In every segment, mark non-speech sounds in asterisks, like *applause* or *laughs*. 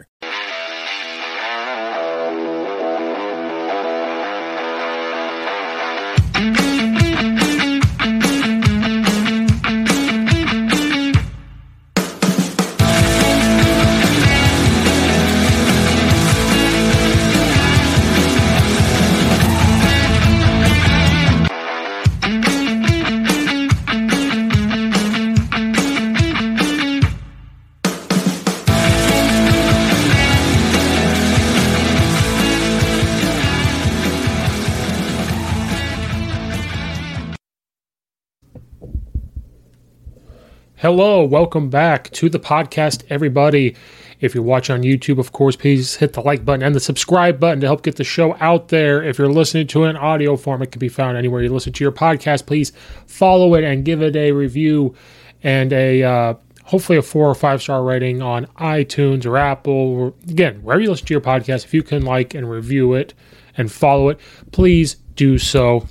Center. Hello, welcome back to the podcast, everybody. If you watch on YouTube, of course, please hit the like button and the subscribe button to help get the show out there. If you're listening to an audio form, it can be found anywhere you listen to your podcast. Please follow it and give it a review and a uh, hopefully a four or five star rating on iTunes or Apple. Again, wherever you listen to your podcast, if you can like and review it and follow it, please do so.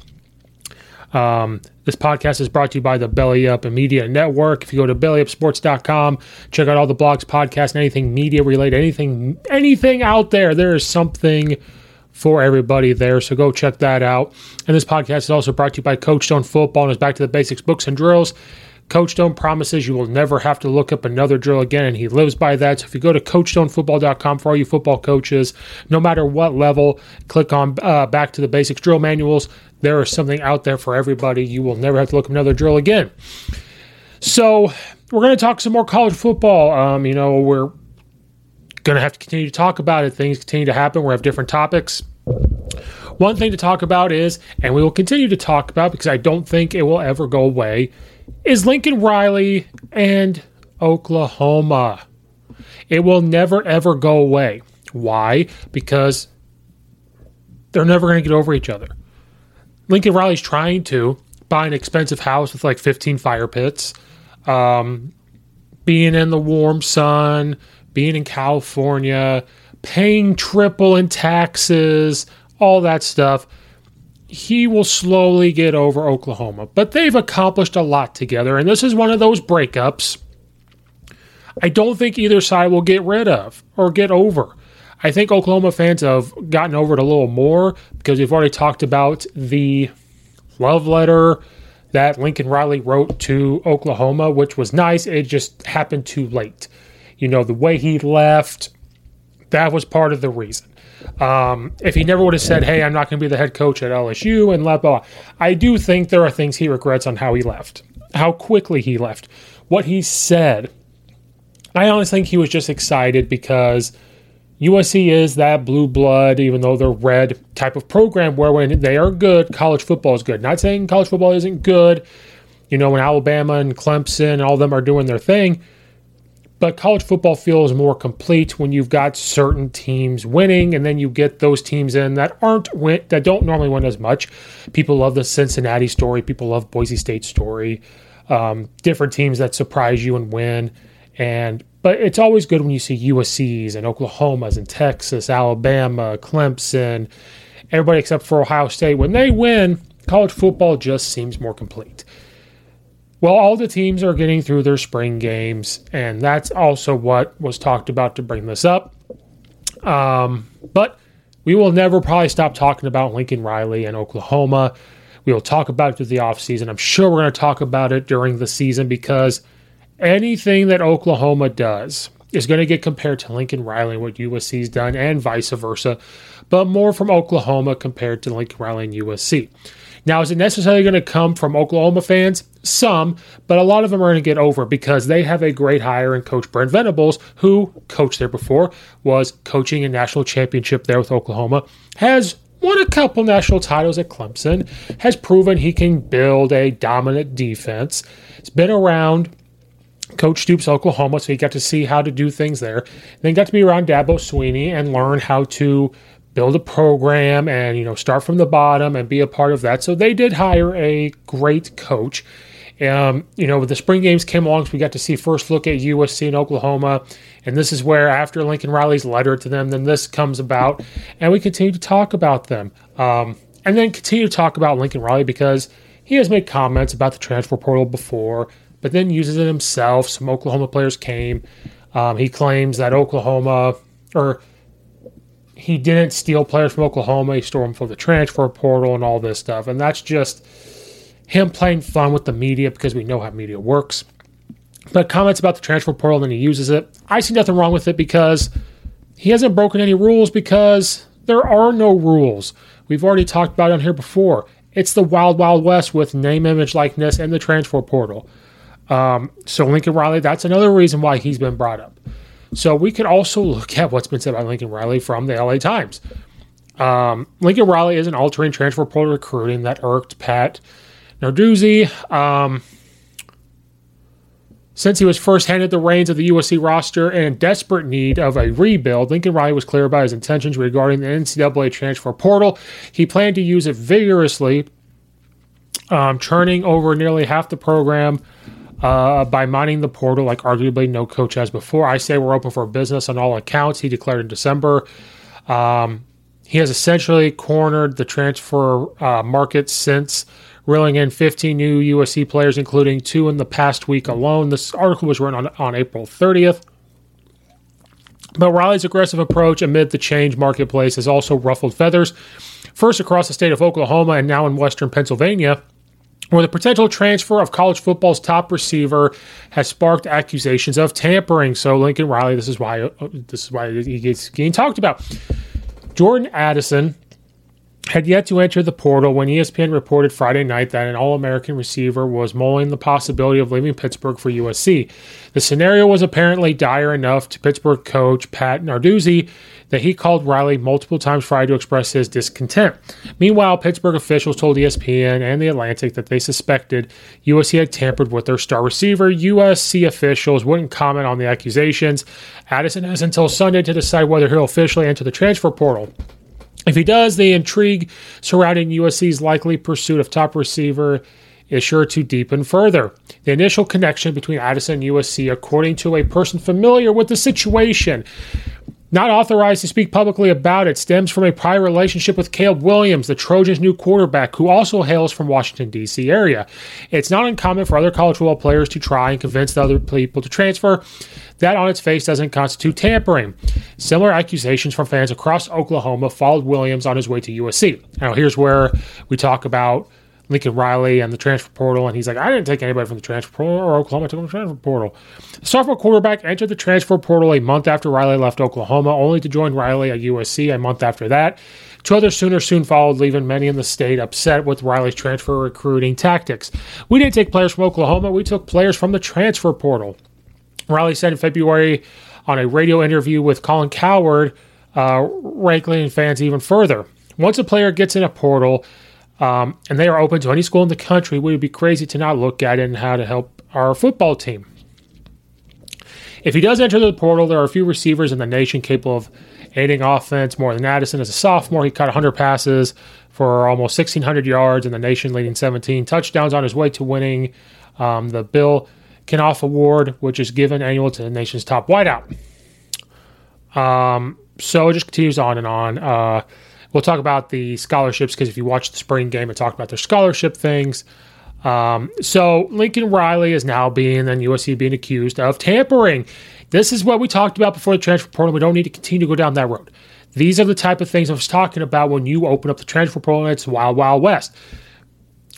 Um, this podcast is brought to you by the Belly Up Media Network. If you go to bellyupsports.com, check out all the blogs, podcasts, and anything media related, anything, anything out there. There is something for everybody there. So go check that out. And this podcast is also brought to you by Coach Stone Football and is back to the basics, books, and drills. Coach Stone promises you will never have to look up another drill again, and he lives by that. So if you go to CoachStoneFootball.com for all you football coaches, no matter what level, click on uh, Back to the Basics drill manuals. There is something out there for everybody. You will never have to look up another drill again. So we're going to talk some more college football. Um, you know, we're going to have to continue to talk about it. Things continue to happen. We have different topics. One thing to talk about is, and we will continue to talk about because I don't think it will ever go away, is Lincoln Riley and Oklahoma. It will never, ever go away. Why? Because they're never going to get over each other. Lincoln Riley's trying to buy an expensive house with like 15 fire pits, um, being in the warm sun, being in California, paying triple in taxes, all that stuff he will slowly get over Oklahoma. But they've accomplished a lot together, and this is one of those breakups I don't think either side will get rid of or get over. I think Oklahoma fans have gotten over it a little more because we've already talked about the love letter that Lincoln Riley wrote to Oklahoma, which was nice. It just happened too late. You know, the way he left, that was part of the reason. Um, if he never would have said, "Hey, I'm not going to be the head coach at LSU," and left, blah, I do think there are things he regrets on how he left, how quickly he left, what he said. I honestly think he was just excited because USC is that blue blood, even though they're red type of program where when they are good, college football is good. Not saying college football isn't good. You know, when Alabama and Clemson and all of them are doing their thing, but college football feels more complete when you've got certain teams winning, and then you get those teams in that aren't win- that don't normally win as much. People love the Cincinnati story. People love Boise State story. Um, different teams that surprise you and win, And but it's always good when you see USC's and Oklahoma's and Texas, Alabama, Clemson, everybody except for Ohio State. When they win, college football just seems more complete. Well, all the teams are getting through their spring games, and that's also what was talked about to bring this up. Um, but we will never probably stop talking about Lincoln Riley and Oklahoma. We will talk about it through the offseason. I'm sure we're going to talk about it during the season because anything that Oklahoma does is going to get compared to Lincoln Riley what USC's done, and vice versa, but more from Oklahoma compared to Lincoln Riley and USC. Now, is it necessarily going to come from Oklahoma fans? Some, but a lot of them are going to get over because they have a great hire in Coach Brent Venables, who coached there before, was coaching a national championship there with Oklahoma, has won a couple national titles at Clemson, has proven he can build a dominant defense. It's been around Coach Stoops, Oklahoma, so he got to see how to do things there. Then got to be around Dabo Swinney and learn how to build a program and you know start from the bottom and be a part of that. So they did hire a great coach. Um, you know, the spring games came along, so we got to see first look at USC and Oklahoma, and this is where after Lincoln Riley's letter to them, then this comes about, and we continue to talk about them, um, and then continue to talk about Lincoln Riley because he has made comments about the transfer portal before, but then uses it himself. Some Oklahoma players came. Um, he claims that Oklahoma or he didn't steal players from Oklahoma. He stole them from the transfer portal and all this stuff. And that's just him playing fun with the media because we know how media works. But comments about the transfer portal and he uses it. I see nothing wrong with it because he hasn't broken any rules because there are no rules. We've already talked about it on here before. It's the wild, wild west with name, image, likeness, and the transfer portal. Um, so Lincoln Riley, that's another reason why he's been brought up. So we could also look at what's been said by Lincoln Riley from the LA Times. Um, Lincoln Riley is an altering transfer portal recruiting that irked Pat Narduzzi. Um, since he was first handed the reins of the USC roster and in desperate need of a rebuild, Lincoln Riley was clear about his intentions regarding the NCAA transfer portal. He planned to use it vigorously, um, churning over nearly half the program uh, by mining the portal like arguably no coach has before. I say we're open for business on all accounts, he declared in December. Um, he has essentially cornered the transfer uh, market since reeling in 15 new USC players, including two in the past week alone. This article was written on, on April 30th. But Riley's aggressive approach amid the change marketplace has also ruffled feathers. First across the state of Oklahoma and now in western Pennsylvania where the potential transfer of college football's top receiver has sparked accusations of tampering. So Lincoln Riley, this is why uh, this is why he gets getting talked about. Jordan Addison had yet to enter the portal when ESPN reported Friday night that an All American receiver was mulling the possibility of leaving Pittsburgh for USC. The scenario was apparently dire enough to Pittsburgh coach Pat Narduzzi that he called Riley multiple times Friday to express his discontent. Meanwhile, Pittsburgh officials told ESPN and The Athletic that they suspected USC had tampered with their star receiver. USC officials wouldn't comment on the accusations. Addison has until Sunday to decide whether he'll officially enter the transfer portal. If he does, the intrigue surrounding USC's likely pursuit of top receiver is sure to deepen further. The initial connection between Addison and USC, according to a person familiar with the situation, not authorized to speak publicly about it, stems from a prior relationship with Caleb Williams, the Trojans' new quarterback, who also hails from Washington, D.C. area. It's not uncommon for other college football players to try and convince the other people to transfer. That on its face doesn't constitute tampering. Similar accusations from fans across Oklahoma followed Williams on his way to USC. Now, here's where we talk about Lincoln Riley and the transfer portal, and he's like, I didn't take anybody from the transfer portal, or Oklahoma took the transfer portal. The sophomore quarterback entered the transfer portal a month after Riley left Oklahoma, only to join Riley at USC a month after that. Two other Sooners soon followed, leaving many in the state upset with Riley's transfer recruiting tactics. We didn't take players from Oklahoma, we took players from the transfer portal. Riley said in February on a radio interview with Colin Cowherd, uh, rankling fans even further. Once a player gets in a portal, um, and they are open to any school in the country. We would be crazy to not look at it and how to help our football team. If he does enter the portal, there are a few receivers in the nation capable of aiding offense more than Addison. As a sophomore, he caught 100 passes for almost 1,600 yards and the nation leading 17 touchdowns on his way to winning um, the Bill Kanoff Award, which is given annual to the nation's top wideout. Um, so it just continues on and on. Uh, we'll talk about the scholarships because if you watch the spring game, it talked about their scholarship things. Um, so Lincoln Riley is now being and USC being accused of tampering. This is what we talked about before the transfer portal. We don't need to continue to go down that road. These are the type of things I was talking about when you open up the transfer portal it's wild, wild west.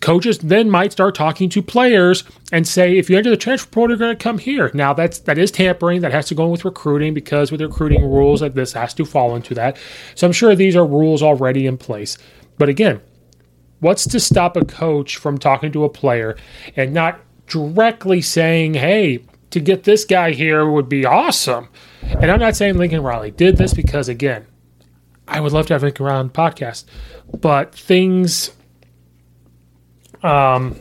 Coaches then might start talking to players and say, if you enter the transfer portal, you're going to come here. Now that's that is tampering. That has to go with recruiting because with recruiting rules, that this has to fall into that. So I'm sure these are rules already in place. But again, what's to stop a coach from talking to a player and not directly saying, hey, to get this guy here would be awesome. And I'm not saying Lincoln Riley did this because, again, I would love to have Lincoln Riley on podcast, but things um,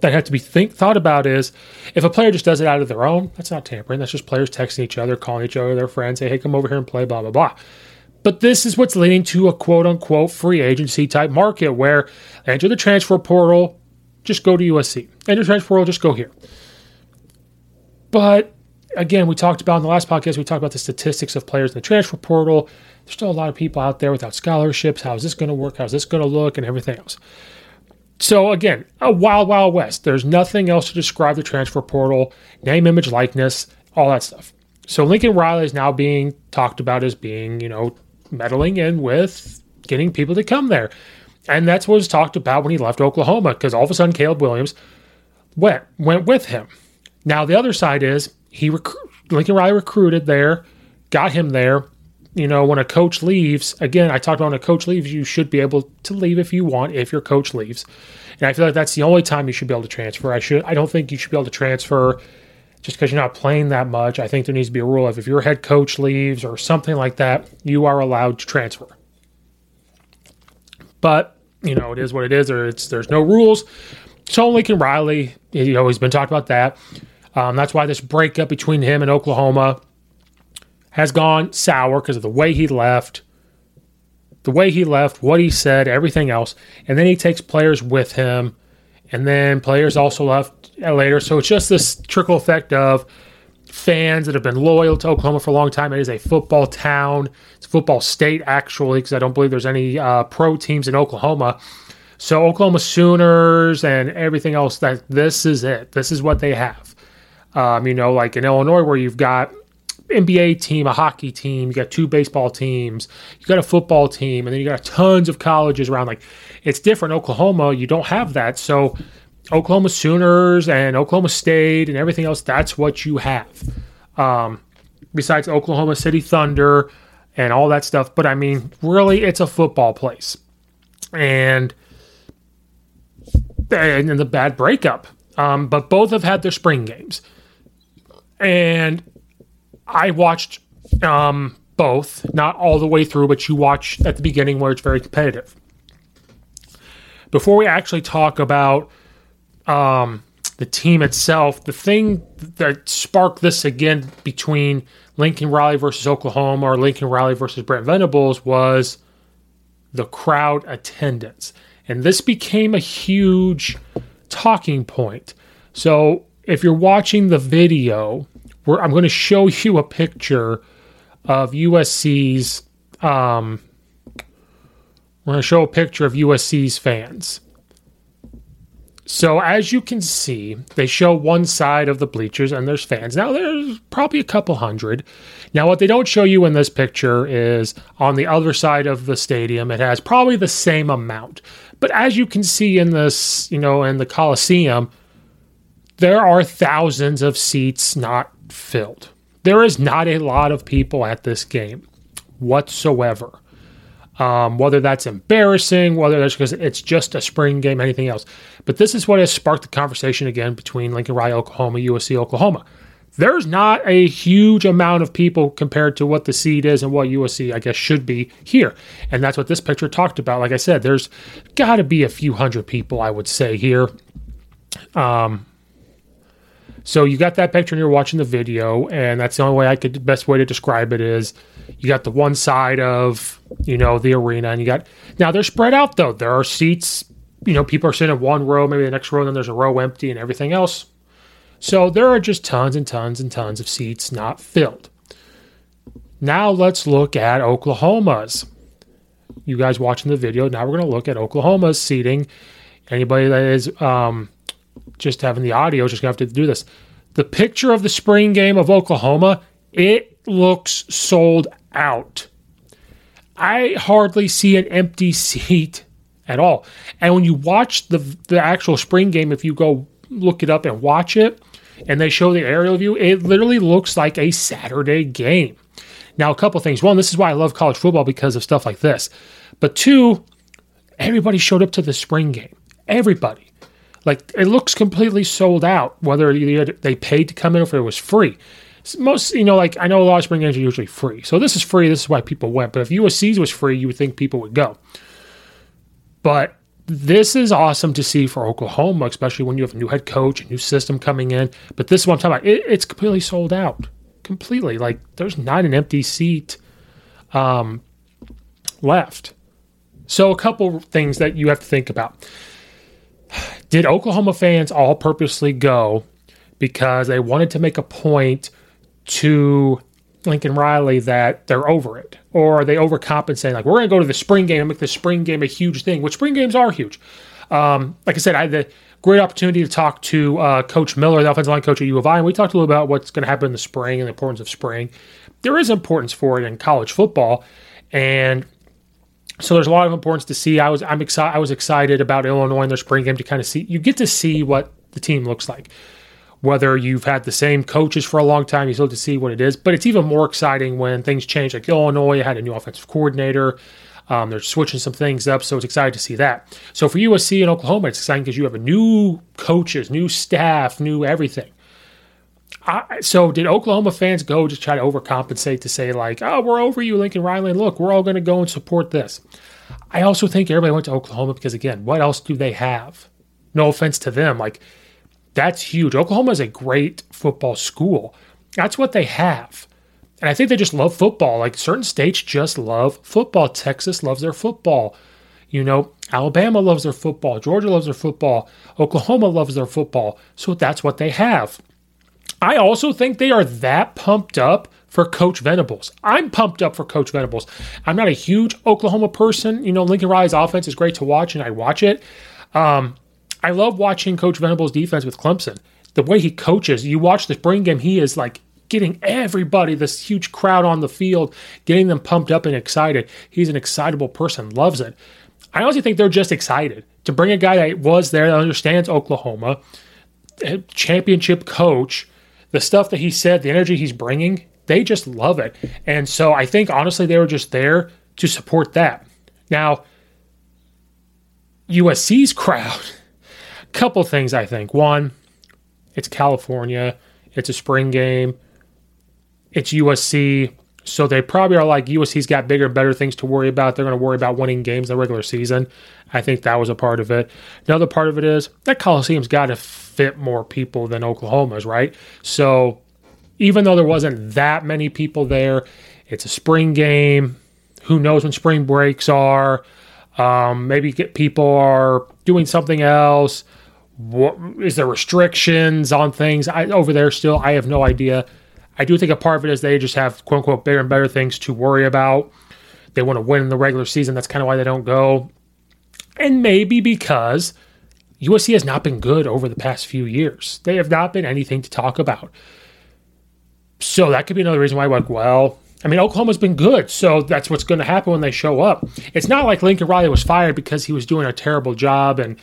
that have to be think thought about is if a player just does it out of their own, that's not tampering. That's just players texting each other, calling each other, their friends, say, "Hey, come over here and play," blah blah blah. But this is what's leading to a quote unquote free agency type market where enter the transfer portal, just go to USC. Enter transfer portal, just go here. But again, we talked about in the last podcast, we talked about the statistics of players in the transfer portal. There's still a lot of people out there without scholarships. How is this going to work? How's this going to look? And everything else. So again, a wild, wild west. There's nothing else to describe the transfer portal, name, image, likeness, all that stuff. So Lincoln Riley is now being talked about as being, you know, meddling in with getting people to come there. And that's what was talked about when he left Oklahoma, because all of a sudden Caleb Williams went went with him. Now the other side is he rec- Lincoln Riley recruited there, got him there, you know, when a coach leaves, again, I talked about when a coach leaves, you should be able to leave if you want, if your coach leaves. And I feel like that's the only time you should be able to transfer. I should I don't think you should be able to transfer just because you're not playing that much. I think there needs to be a rule of if your head coach leaves or something like that, you are allowed to transfer. But, you know, it is what it is, or it's there's no rules. So Lincoln Riley, you know, he's been talked about that. Um, that's why this breakup between him and Oklahoma has gone sour because of the way he left, the way he left, what he said, everything else. And then he takes players with him, and then players also left later. So it's just this trickle effect of fans that have been loyal to Oklahoma for a long time. It is a football town, it's a football state, actually, because I don't believe there's any uh, pro teams in Oklahoma. So Oklahoma Sooners and everything else that this is it. This is what they have. Um, you know, like in Illinois, where you've got NBA team, a hockey team, you got two baseball teams, you got a football team, and then you got tons of colleges around. Like it's different. Oklahoma, you don't have that. So Oklahoma Sooners and Oklahoma State and everything else, that's what you have. Um, besides Oklahoma City Thunder and all that stuff. But I mean, really, it's a football place. And and the bad breakup. Um, but both have had their spring games. And I watched um, both, not all the way through, but you watch at the beginning where it's very competitive. Before we actually talk about um, the team itself, the thing that sparked this again between Lincoln Riley versus Oklahoma or Lincoln Riley versus Brent Venables was the crowd attendance. And this became a huge talking point. So if you're watching the video, I'm going to show you a picture of USC's. Um, we're going to show a picture of USC's fans. So as you can see, they show one side of the bleachers and there's fans. Now there's probably a couple hundred. Now what they don't show you in this picture is on the other side of the stadium it has probably the same amount. But as you can see in this, you know, in the Coliseum, there are thousands of seats not filled. There is not a lot of people at this game whatsoever. Um, whether that's embarrassing, whether that's because it's just a spring game, anything else. But this is what has sparked the conversation again between Lincoln Riley, Oklahoma, USC, Oklahoma. There's not a huge amount of people compared to what the seed is and what USC, I guess, should be here. And that's what this picture talked about. Like I said, there's got to be a few hundred people, I would say, here. Um, so you got that picture and you're watching the video, and that's the only way I could best way to describe it is you got the one side of you know the arena, and you got now they're spread out though. There are seats, you know, people are sitting in one row, maybe the next row, and then there's a row empty, and everything else. So there are just tons and tons and tons of seats not filled. Now let's look at Oklahoma's. You guys watching the video, now we're going to look at Oklahoma's seating. Anybody that is um, just having the audio just have to do this. The picture of the spring game of Oklahoma, it looks sold out. I hardly see an empty *laughs* seat at all. And when you watch the the actual spring game, if you go look it up and watch it, and they show the aerial view, it literally looks like a Saturday game. Now, a couple things. One, this is why I love college football because of stuff like this. But two, everybody showed up to the spring game. Everybody. Like it looks completely sold out, whether they paid to come in or if it was free. Most, you know, like I know a lot of spring games are usually free. So this is free. This is why people went. But if USC's was free, you would think people would go. But this is awesome to see for Oklahoma, especially when you have a new head coach, a new system coming in. But this is what I'm talking about. It, it's completely sold out. Completely. Like there's not an empty seat um, left. So a couple things that you have to think about. Did Oklahoma fans all purposely go because they wanted to make a point to Lincoln Riley that they're over it? Or are they overcompensating? Like, we're going to go to the spring game and make the spring game a huge thing, which spring games are huge. Um, like I said, I had the great opportunity to talk to uh, Coach Miller, the offensive line coach at U of I, and we talked a little about what's going to happen in the spring and the importance of spring. There is importance for it in college football. And so there's a lot of importance to see. I was I'm excited. I was excited about Illinois in their spring game to kind of see. You get to see what the team looks like. Whether you've had the same coaches for a long time, you still have to see what it is. But it's even more exciting when things change. Like Illinois had a new offensive coordinator. Um, they're switching some things up, so it's exciting to see that. So for USC and Oklahoma, it's exciting because you have a new coaches, new staff, new everything. I, so did Oklahoma fans go just try to overcompensate to say like, oh, we're over you, Lincoln Riley. Look, we're all going to go and support this. I also think everybody went to Oklahoma because again, what else do they have? No offense to them, like that's huge. Oklahoma is a great football school. That's what they have. And I think they just love football. Like certain states just love football. Texas loves their football. You know, Alabama loves their football. Georgia loves their football. Oklahoma loves their football. So that's what they have. I also think they are that pumped up for Coach Venables. I'm pumped up for Coach Venables. I'm not a huge Oklahoma person. You know, Lincoln Riley's offense is great to watch, and I watch it. Um, I love watching Coach Venables' defense with Clemson. The way he coaches, you watch the spring game, he is like getting everybody, this huge crowd on the field, getting them pumped up and excited. He's an excitable person, loves it. I honestly think they're just excited to bring a guy that was there that understands Oklahoma, championship coach, the stuff that he said, the energy he's bringing, they just love it. And so I think honestly they were just there to support that. Now, USC's crowd, *laughs* couple things I think. One, it's California, it's a spring game, it's USC. So they probably are like USC's got bigger, better things to worry about. They're going to worry about winning games the regular season. I think that was a part of it. Another part of it is that Coliseum's got to fit more people than Oklahoma's, right? So even though there wasn't that many people there, it's a spring game. Who knows when spring breaks are? Um, maybe get people are doing something else. What, is there restrictions on things I, over there still? I have no idea. I do think a part of it is they just have quote unquote bigger and better things to worry about. They want to win in the regular season. That's kind of why they don't go. And maybe because USC has not been good over the past few years. They have not been anything to talk about. So that could be another reason why, like, well, I mean, Oklahoma's been good, so that's what's going to happen when they show up. It's not like Lincoln Riley was fired because he was doing a terrible job and,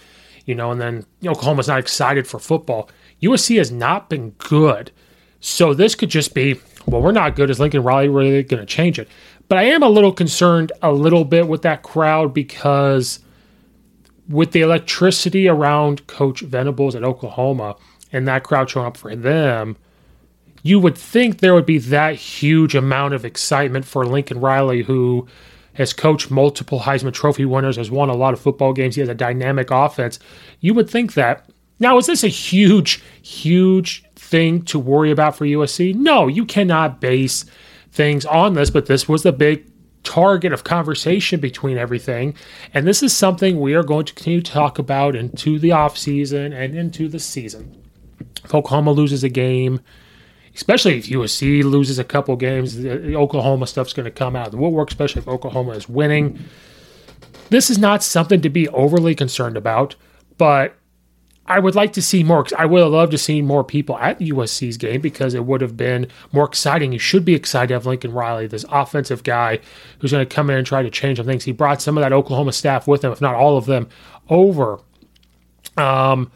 you know, and then Oklahoma's not excited for football. USC has not been good. So this could just be, well, we're not good. Is Lincoln Riley really going to change it? But I am a little concerned a little bit with that crowd because with the electricity around Coach Venables at Oklahoma and that crowd showing up for them, you would think there would be that huge amount of excitement for Lincoln Riley, who has coached multiple Heisman Trophy winners, has won a lot of football games. He has a dynamic offense. You would think that. Now, is this a huge, huge thing to worry about for USC? No, you cannot base things on this, but this was the big target of conversation between everything. And this is something we are going to continue to talk about into the off season and into the season. If Oklahoma loses a game, especially if USC loses a couple games, the Oklahoma stuff's going to come out of the woodwork, especially if Oklahoma is winning. This is not something to be overly concerned about, but I would like to see more. I would have loved to see more people at the USC's game because it would have been more exciting. You should be excited to have Lincoln Riley, this offensive guy who's going to come in and try to change some things. He brought some of that Oklahoma staff with him, if not all of them, over. Um,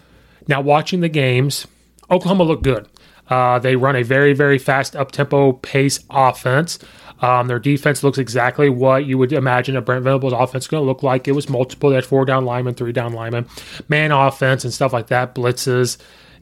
now, watching the games, Oklahoma looked good. Uh, they run a very, very fast up tempo pace offense. Um, their defense looks exactly what you would imagine a Brent Venables offense going to look like. It was multiple. They had four down linemen, three down linemen, man offense, and stuff like that, blitzes.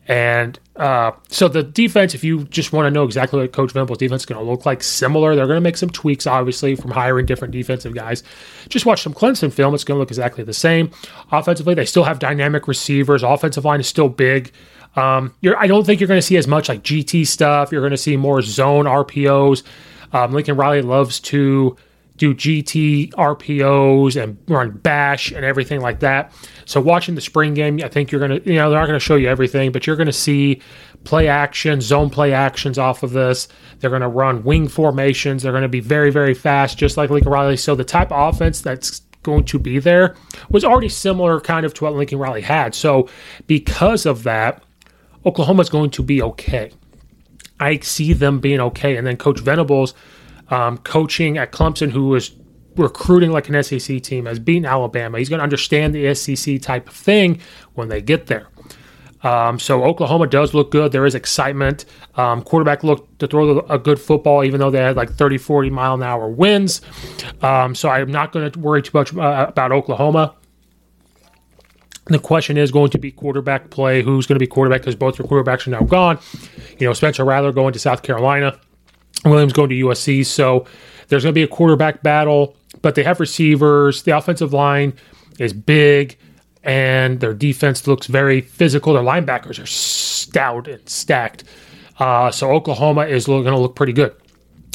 And uh, so the defense, if you just want to know exactly what Coach Venables' defense is going to look like, similar. They're going to make some tweaks, obviously, from hiring different defensive guys. Just watch some Clemson film. It's going to look exactly the same. Offensively, they still have dynamic receivers. Offensive line is still big. Um, I don't think you're going to see as much like GT stuff. You're going to see more zone RPOs. Um, Lincoln Riley loves to do GT RPOs and run bash and everything like that. So watching the spring game, I think you're going to, you know, they're not going to show you everything, but you're going to see play action, zone play actions off of this. They're going to run wing formations. They're going to be very, very fast, just like Lincoln Riley. So the type of offense that's going to be there was already similar kind of to what Lincoln Riley had. So because of that, Oklahoma's going to be okay. I see them being okay. And then Coach Venables um, coaching at Clemson, who was recruiting like an SEC team, has beaten Alabama. He's going to understand the SEC type of thing when they get there. Um, so Oklahoma does look good. There is excitement. Um, quarterback looked to throw a good football, even though they had like 30, 40 mile an hour winds. Um, so I'm not going to worry too much uh, about Oklahoma. The question is going to be quarterback play. Who's going to be quarterback? Because both your quarterbacks are now gone. You know, Spencer Rattler going to South Carolina, Williams going to USC. So there's going to be a quarterback battle, but they have receivers. The offensive line is big, and their defense looks very physical. Their linebackers are stout and stacked. Uh, so Oklahoma is going to look pretty good.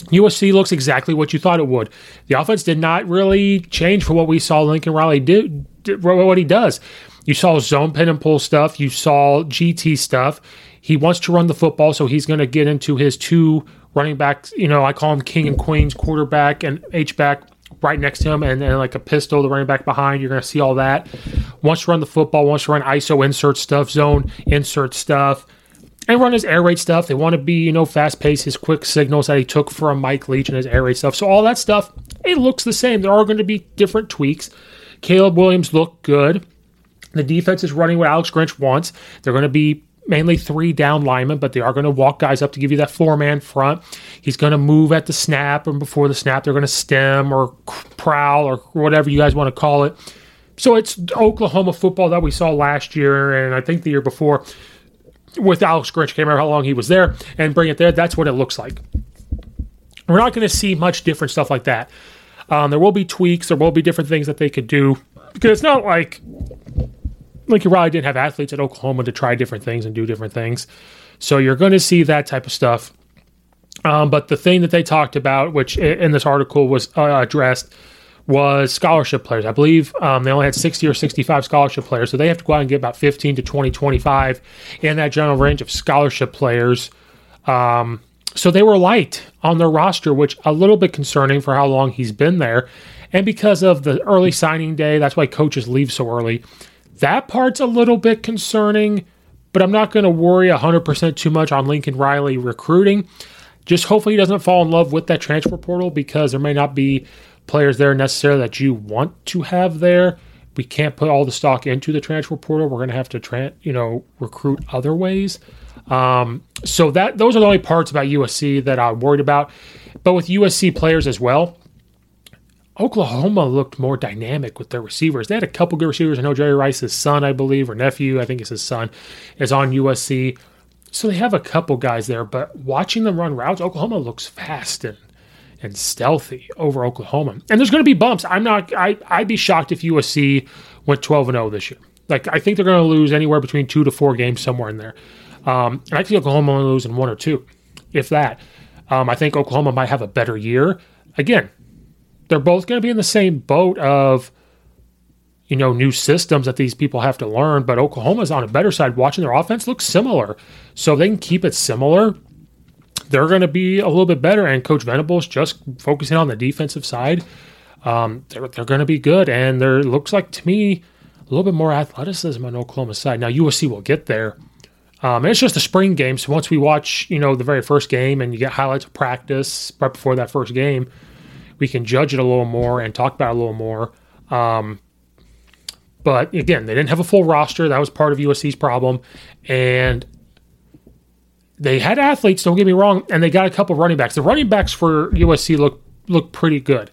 USC looks exactly what you thought it would. The offense did not really change for what we saw Lincoln Riley do, what he does. You saw zone pin and pull stuff. You saw GT stuff. He wants to run the football, so he's going to get into his two running backs. You know, I call him king and queens, quarterback and H back right next to him, and then like a pistol, the running back behind. You're going to see all that. Wants to run the football, wants to run ISO insert stuff, zone insert stuff, and run his air raid stuff. They want to be, you know, fast paced, his quick signals that he took from Mike Leach and his air raid stuff. So all that stuff, it looks the same. There are going to be different tweaks. Caleb Williams looked good. The defense is running what Alex Grinch wants. They're going to be mainly three down linemen, but they are going to walk guys up to give you that four man front. He's going to move at the snap, and before the snap, they're going to stem or prowl or whatever you guys want to call it. So it's Oklahoma football that we saw last year, and I think the year before with Alex Grinch. Can't remember how long he was there, and bring it there. That's what it looks like. We're not going to see much different stuff like that. Um, there will be tweaks. There will be different things that they could do because it's not like like you probably didn't have athletes at Oklahoma to try different things and do different things. So you're going to see that type of stuff. Um, but the thing that they talked about, which in this article was uh, addressed, was scholarship players. I believe um, they only had 60 or 65 scholarship players, so they have to go out and get about 15 to 20, 25 in that general range of scholarship players. Um, so they were light on their roster, which a little bit concerning for how long he's been there. And because of the early signing day, that's why coaches leave so early. That part's a little bit concerning, but I'm not going to worry 100% too much on Lincoln Riley recruiting. Just hopefully he doesn't fall in love with that transfer portal because there may not be players there necessarily that you want to have there. We can't put all the stock into the transfer portal. We're going to have to, tra- you know, recruit other ways. Um, so that those are the only parts about USC that I'm worried about. But with USC players as well, Oklahoma looked more dynamic with their receivers. They had a couple good receivers. I know Jerry Rice's son, I believe, or nephew, I think it's his son, is on USC. So they have a couple guys there, but watching them run routes, Oklahoma looks fast and and stealthy over Oklahoma. And there's going to be bumps. I'm not. I I'd be shocked if USC went 12 and 0 this year. Like I think they're going to lose anywhere between two to four games somewhere in there. Um, and I think Oklahoma will lose in one or two, if that. Um, I think Oklahoma might have a better year. Again, they're both going to be in the same boat of, you know, new systems that these people have to learn. But Oklahoma's on a better side. Watching their offense look similar. So they can keep it similar. They're going to be a little bit better. And Coach Venables just focusing on the defensive side. Um, they're, they're going to be good. And there looks like to me a little bit more athleticism on Oklahoma's side. Now, USC will get there. Um, it's just a spring game. So once we watch, you know, the very first game and you get highlights of practice right before that first game, we can judge it a little more and talk about it a little more. Um, but again, they didn't have a full roster. That was part of USC's problem. And they had athletes, don't get me wrong, and they got a couple running backs. The running backs for USC look look pretty good.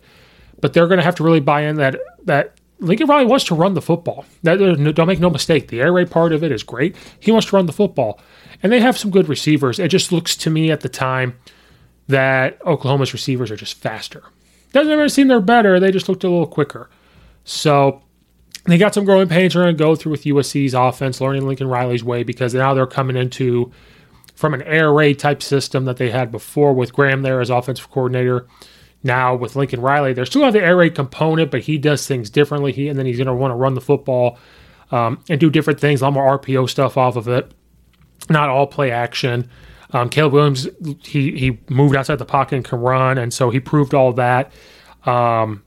But they're going to have to really buy in that that Lincoln Riley wants to run the football. That, don't make no mistake. The air raid part of it is great. He wants to run the football. And they have some good receivers. It just looks to me at the time that Oklahoma's receivers are just faster. Doesn't ever seem they're better. They just looked a little quicker. So they got some growing pains they're going to go through with USC's offense, learning Lincoln Riley's way because now they're coming into from an air raid type system that they had before with Graham there as offensive coordinator now with Lincoln Riley. There's still have the air raid component, but he does things differently. He and then he's going to want to run the football um, and do different things, a lot more RPO stuff off of it. Not all play action. Um, Caleb Williams, he he moved outside the pocket and can run, and so he proved all that. Um,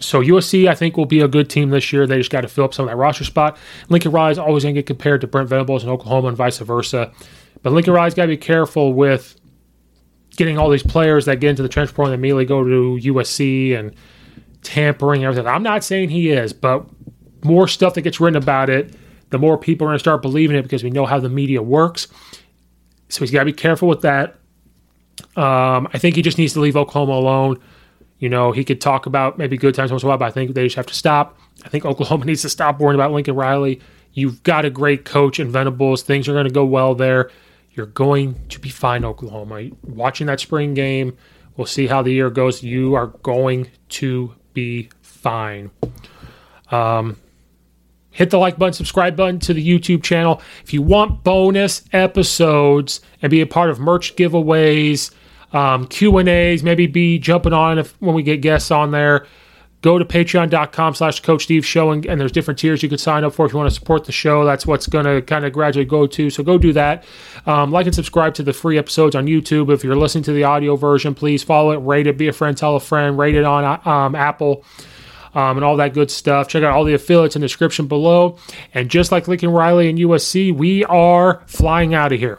so USC, I think, will be a good team this year. They just got to fill up some of that roster spot. Lincoln Riley is always going to get compared to Brent Venables in Oklahoma and vice versa. But Lincoln Riley's got to be careful with getting all these players that get into the transfer and immediately go to USC and tampering and everything. I'm not saying he is, but more stuff that gets written about it, the more people are going to start believing it because we know how the media works. So he's got to be careful with that. Um, I think he just needs to leave Oklahoma alone. You know, he could talk about maybe good times once in a while, but I think they just have to stop. I think Oklahoma *laughs* needs to stop worrying about Lincoln Riley. You've got a great coach in Venables. Things are going to go well there. You're going to be fine, Oklahoma. Watching that spring game, we'll see how the year goes. You are going to be fine. Um, hit the like button, subscribe button to the YouTube channel. If you want bonus episodes and be a part of merch giveaways, um, Q and A's, maybe be jumping on if when we get guests on there. Go to patreon.com slash coach steve show and, and, there's different tiers you could sign up for if you want to support the show. That's what's going to kind of gradually go to so go do that. Um, like and subscribe to the free episodes on youtube. If you're listening to the audio version please follow it rate it be a friend tell a friend rate it on um, apple um, and all that good stuff. Check out all the affiliates in the description below. And just like Lincoln Riley and USC, we are flying out of here.